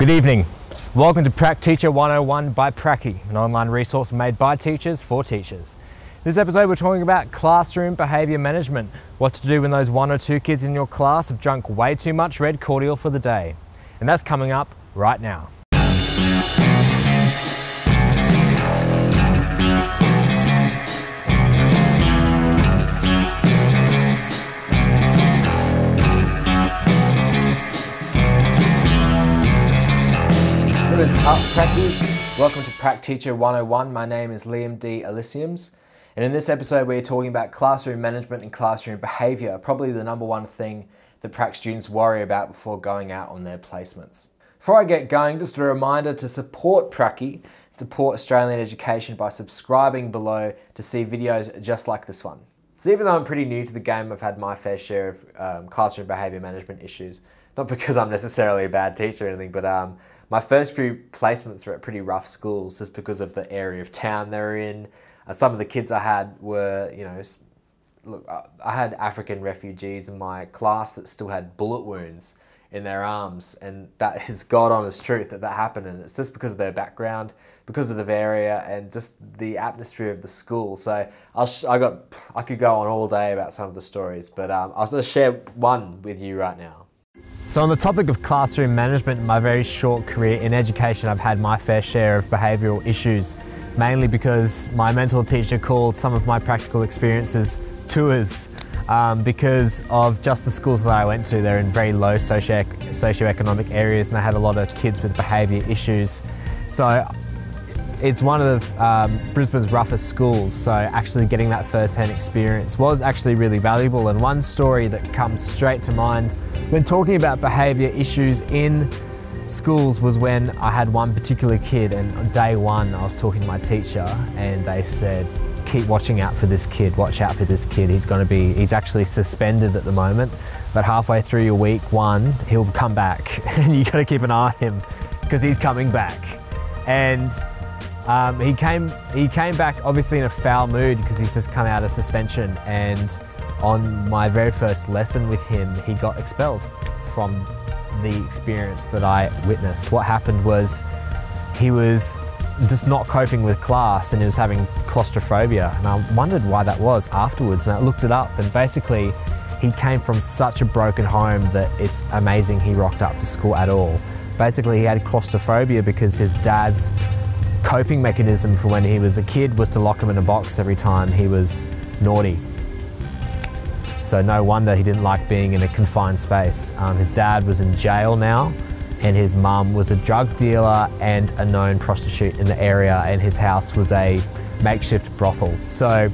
Good evening. Welcome to Prac Teacher 101 by Pracky, an online resource made by teachers for teachers. This episode we're talking about classroom behaviour management, what to do when those one or two kids in your class have drunk way too much red cordial for the day. And that's coming up right now. Up? Welcome to Prac Teacher 101. My name is Liam D. Elysiums. And in this episode, we're talking about classroom management and classroom behaviour, probably the number one thing that Prac students worry about before going out on their placements. Before I get going, just a reminder to support Pracky, support Australian education by subscribing below to see videos just like this one. So even though I'm pretty new to the game, I've had my fair share of um, classroom behaviour management issues. Not because I'm necessarily a bad teacher or anything, but um, my first few placements were at pretty rough schools just because of the area of town they're in. Uh, some of the kids I had were, you know, look, I had African refugees in my class that still had bullet wounds in their arms, and that is God honest truth that that happened, and it's just because of their background, because of the area, and just the atmosphere of the school. So I'll sh- I got I could go on all day about some of the stories, but um, I'll just share one with you right now. So on the topic of classroom management, in my very short career in education, I've had my fair share of behavioural issues, mainly because my mentor teacher called some of my practical experiences tours um, because of just the schools that I went to. They're in very low socio socioeconomic areas and they had a lot of kids with behaviour issues. So it's one of um, Brisbane's roughest schools, so actually getting that first-hand experience was actually really valuable. And one story that comes straight to mind when talking about behaviour issues in schools was when I had one particular kid, and on day one I was talking to my teacher, and they said, "Keep watching out for this kid. Watch out for this kid. He's going to be. He's actually suspended at the moment, but halfway through your week one, he'll come back, and you got to keep an eye on him because he's coming back." And um, he came. He came back obviously in a foul mood because he's just come out of suspension and on my very first lesson with him, he got expelled from the experience that I witnessed. What happened was he was just not coping with class and he was having claustrophobia. And I wondered why that was afterwards. And I looked it up, and basically, he came from such a broken home that it's amazing he rocked up to school at all. Basically, he had claustrophobia because his dad's coping mechanism for when he was a kid was to lock him in a box every time he was naughty. So no wonder he didn't like being in a confined space. Um, his dad was in jail now, and his mum was a drug dealer and a known prostitute in the area, and his house was a makeshift brothel. So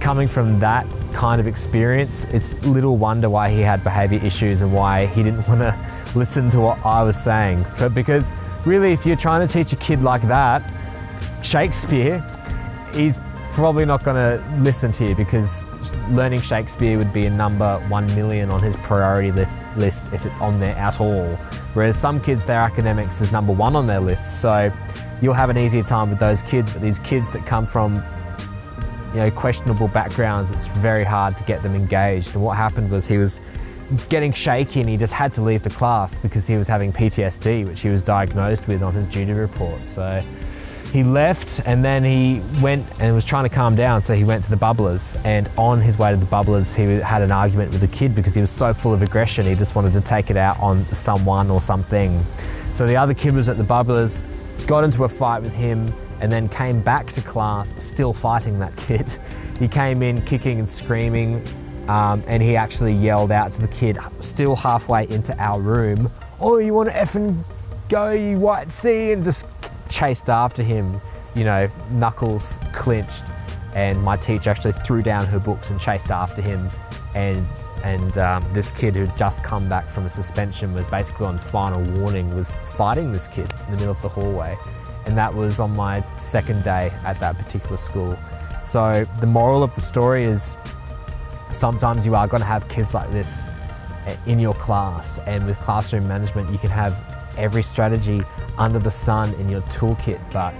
coming from that kind of experience, it's little wonder why he had behaviour issues and why he didn't want to listen to what I was saying. But because really, if you're trying to teach a kid like that, Shakespeare, he's probably not going to listen to you because learning Shakespeare would be a number one million on his priority list if it's on there at all. Whereas some kids, their academics is number one on their list. So you'll have an easier time with those kids, but these kids that come from you know questionable backgrounds, it's very hard to get them engaged. And what happened was he was getting shaky and he just had to leave the class because he was having PTSD, which he was diagnosed with on his junior report. So he left and then he went and was trying to calm down, so he went to the bubblers. And on his way to the bubblers, he had an argument with the kid because he was so full of aggression, he just wanted to take it out on someone or something. So the other kid was at the bubblers, got into a fight with him, and then came back to class still fighting that kid. He came in kicking and screaming, um, and he actually yelled out to the kid, still halfway into our room, Oh, you want to effing go, you white C, and just chased after him, you know, knuckles clenched, and my teacher actually threw down her books and chased after him. And and um, this kid who'd just come back from a suspension was basically on final warning, was fighting this kid in the middle of the hallway. And that was on my second day at that particular school. So the moral of the story is sometimes you are going to have kids like this eh, in your class, and with classroom management, you can have every strategy under the sun in your toolkit, but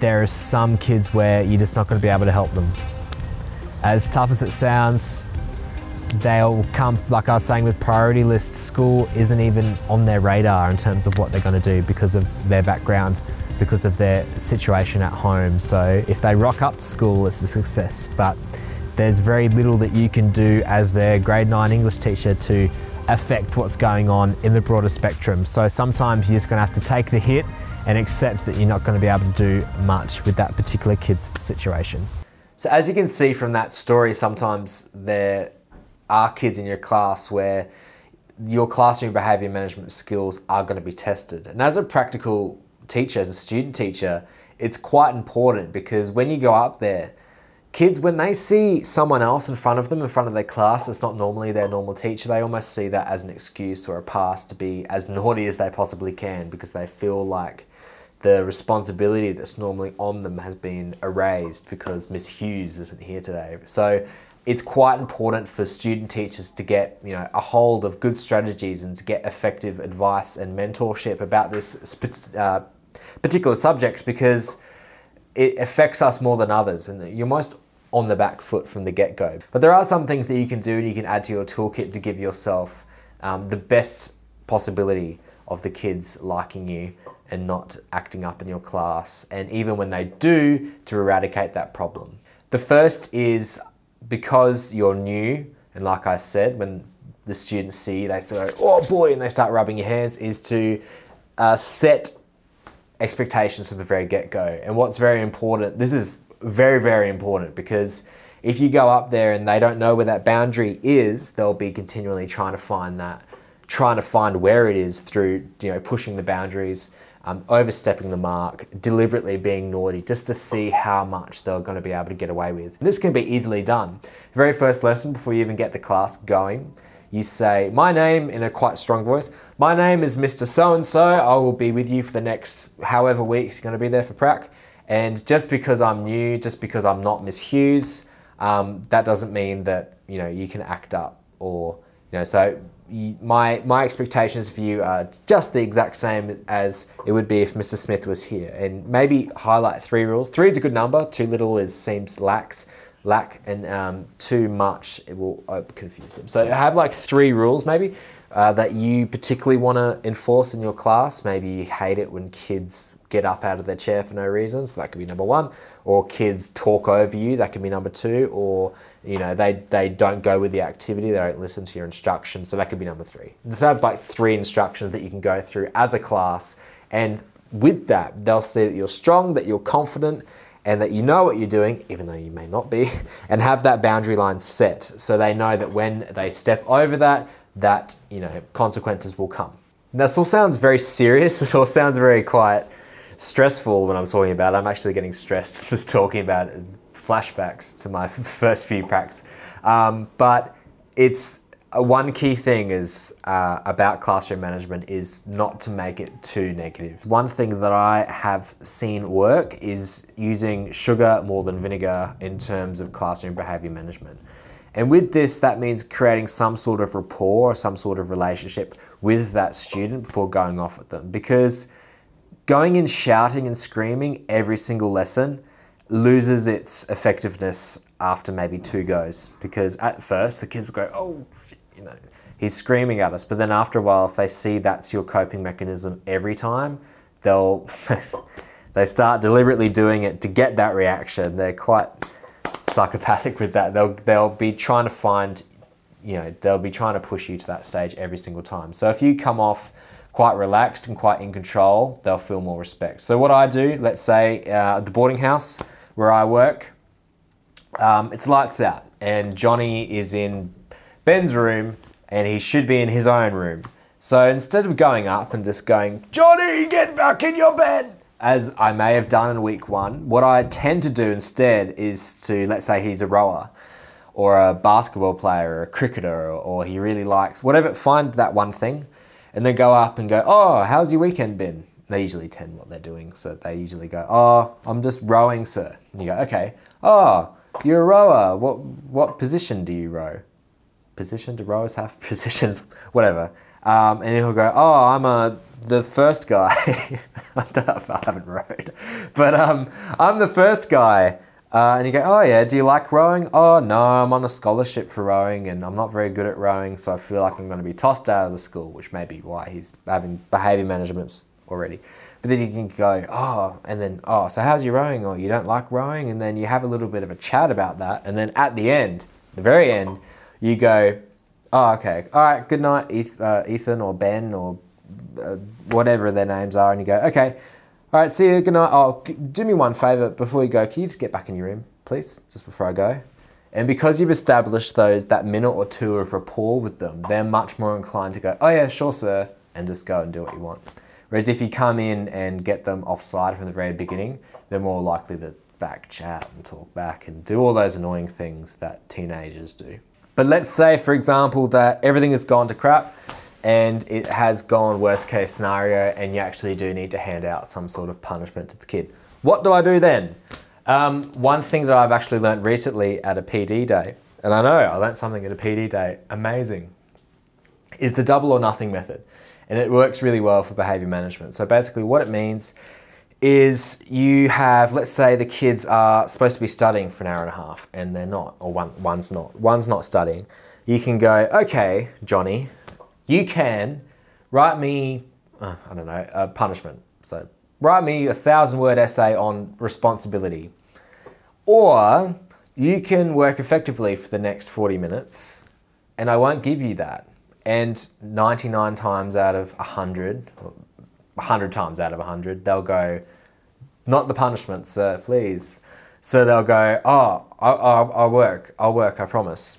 there are some kids where you're just not going to be able to help them. As tough as it sounds, they'll come, like I was saying with priority list, school isn't even on their radar in terms of what they're going to do because of their background, because of their situation at home. So if they rock up to school, it's a success. But there's very little that you can do as their grade 9 English teacher to affect what's going on in the broader spectrum. So sometimes you're just going to have to take the hit and accept that you're not going to be able to do much with that particular kid's situation. So as you can see from that story, sometimes there are kids in your class where your classroom behaviour management skills are going to be tested. And as a practical teacher, as a student teacher, it's quite important because when you go up there, kids, when they see someone else in front of them, in front of their class, that's not normally their normal teacher, they almost see that as an excuse or a pass to be as naughty as they possibly can because they feel like the responsibility that's normally on them has been erased because Miss Hughes isn't here today. So it's quite important for student teachers to get you know a hold of good strategies and to get effective advice and mentorship about this uh, particular subject because it affects us more than others and you're most on the back foot from the get-go. But there are some things that you can do and you can add to your toolkit to give yourself um, the best possibility of the kids liking you and not acting up in your class and even when they do to eradicate that problem. The first is because you're new, and like I said, when the students see they say, oh boy, and they start rubbing your hands, is to uh, set expectations from the very get go. And what's very important, this is very, very important because if you go up there and they don't know where that boundary is, they'll be continually trying to find that, trying to find where it is through you know pushing the boundaries um, overstepping the mark, deliberately being naughty, just to see how much they're going to be able to get away with. This can be easily done. The very first lesson, before you even get the class going, you say, My name, in a quite strong voice, my name is Mr. So and so. I will be with you for the next however weeks you're going to be there for prac. And just because I'm new, just because I'm not Miss Hughes, um, that doesn't mean that you know you can act up or you know. So my my expectations for you are just the exact same as it would be if Mr. Smith was here, and maybe highlight three rules. Three is a good number. Too little is seems lax, lack, and um, too much it will uh, confuse them. So have like three rules maybe uh, that you particularly want to enforce in your class. Maybe you hate it when kids get up out of their chair for no reason, so that could be number one. Or kids talk over you, that could be number two. Or you know they they don't go with the activity, they don't listen to your instructions, so that could be number three. Just have like three instructions that you can go through as a class, and with that they'll see that you're strong, that you're confident. And that you know what you're doing, even though you may not be, and have that boundary line set so they know that when they step over that, that you know consequences will come. Now, this all sounds very serious. This all sounds very quiet stressful when I'm talking about it. I'm actually getting stressed just talking about it. Flashbacks to my first few pracs. Um, but it's uh, one key thing is uh, about classroom management is not to make it too negative. One thing that I have seen work is using sugar more than vinegar in terms of classroom behavior management. And with this, that means creating some sort of rapport or some sort of relationship with that student before going off with them. Because going in shouting and screaming every single lesson loses its effectiveness after maybe two goes because at first the kids will go, oh, you know, he's screaming at us. But then after a while, if they see that's your coping mechanism every time, they'll they start deliberately doing it to get that reaction. They're quite psychopathic with that. They'll they'll be trying to find, you know, they'll be trying to push you to that stage every single time. So if you come off quite relaxed and quite in control, they'll feel more respect. So what I do, let's say uh, the boarding house where I work, um, it's lights out and Johnny is in Ben's room and he should be in his own room. So instead of going up and just going, Johnny, get back in your bed, as I may have done in week one, what I tend to do instead is to, let's say he's a rower or a basketball player or a cricketer or, he really likes, whatever, find that one thing and then go up and go, oh, how's your weekend been? They usually tend what they're doing, so they usually go, oh, I'm just rowing, sir. And you go, okay. Oh, you're a rower. What what position do you row? Position? Do rowers have positions? Whatever. Um, and he'll go, oh, I'm a the first guy. I don't know if I haven't rowed, but um, I'm the first guy Uh, and you go, oh yeah, do you like rowing? Oh no, I'm on a scholarship for rowing and I'm not very good at rowing, so I feel like I'm going to be tossed out of the school, which may be why he's having behaviour managements already. But then you can go, oh, and then, oh, so how's your rowing? Or you don't like rowing? And then you have a little bit of a chat about that. And then at the end, the very end, you go, oh, okay, all right, good night, uh, Ethan or Ben or uh, whatever their names are. And you go, okay, all right, see you, good night. Oh, do me one favor before you go, can you just get back in your room, please, just before I go? And because you've established those that minute or two of rapport with them, they're much more inclined to go, oh yeah, sure, sir, and just go and do what you want. Whereas if you come in and get them offside from the very beginning, they're more likely to back chat and talk back and do all those annoying things that teenagers do. But let's say, for example, that everything has gone to crap and it has gone worst case scenario and you actually do need to hand out some sort of punishment to the kid. What do I do then? Um, one thing that I've actually learned recently at a PD day, and I know I learned something at a PD day, amazing, is the double or nothing method and it works really well for behavior management. So basically, what it means is you have, let's say the kids are supposed to be studying for an hour and a half and they're not, or one, one's not, one's not studying. You can go, okay, Johnny, you can write me, uh, I don't know, a punishment. So write me a thousand word essay on responsibility. Or you can work effectively for the next 40 minutes and I won't give you that. And 99 times out of 100, 100 times out of 100, they'll go, not the punishment, sir, please. So they'll go, oh, I'll, I'll, work, I'll work, I promise.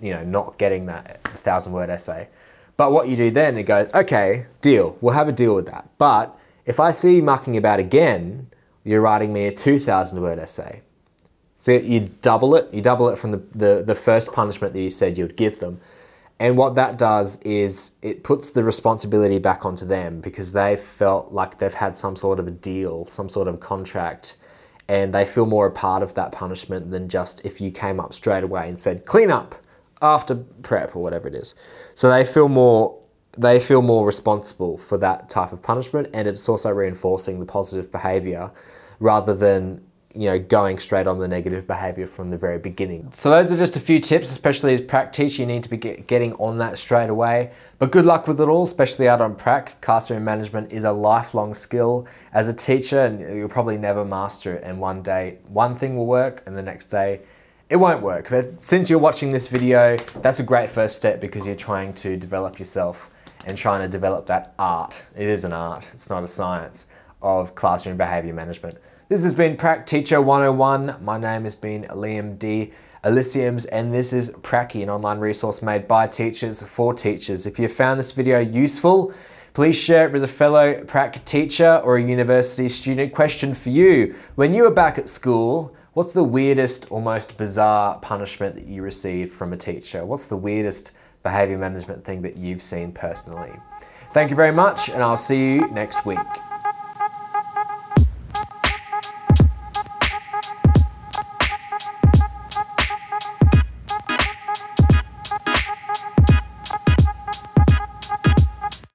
You know, not getting that thousand word essay. But what you do then, it goes, okay, deal, we'll have a deal with that. But if I see you mucking about again, you're writing me a 2,000 word essay. So you double it, you double it from the, the, the first punishment that you said you'd give them. And what that does is it puts the responsibility back onto them because they felt like they've had some sort of a deal, some sort of contract, and they feel more a part of that punishment than just if you came up straight away and said, clean up after prep or whatever it is. So they feel more they feel more responsible for that type of punishment and it's also reinforcing the positive behavior rather than you know, going straight on the negative behavior from the very beginning. So those are just a few tips, especially as prac you need to be get, getting on that straight away. But good luck with it all, especially out on prac. Classroom management is a lifelong skill. As a teacher, and you'll probably never master it. And one day, one thing will work, and the next day, it won't work. But since you're watching this video, that's a great first step because you're trying to develop yourself and trying to develop that art. It is an art, it's not a science of classroom behavior management. This has been Prac Teacher 101. My name has been Liam D. Elysiums, and this is Pracky, an online resource made by teachers for teachers. If you found this video useful, please share it with a fellow Prac teacher or a university student. Question for you When you were back at school, what's the weirdest or most bizarre punishment that you received from a teacher? What's the weirdest behavior management thing that you've seen personally? Thank you very much, and I'll see you next week.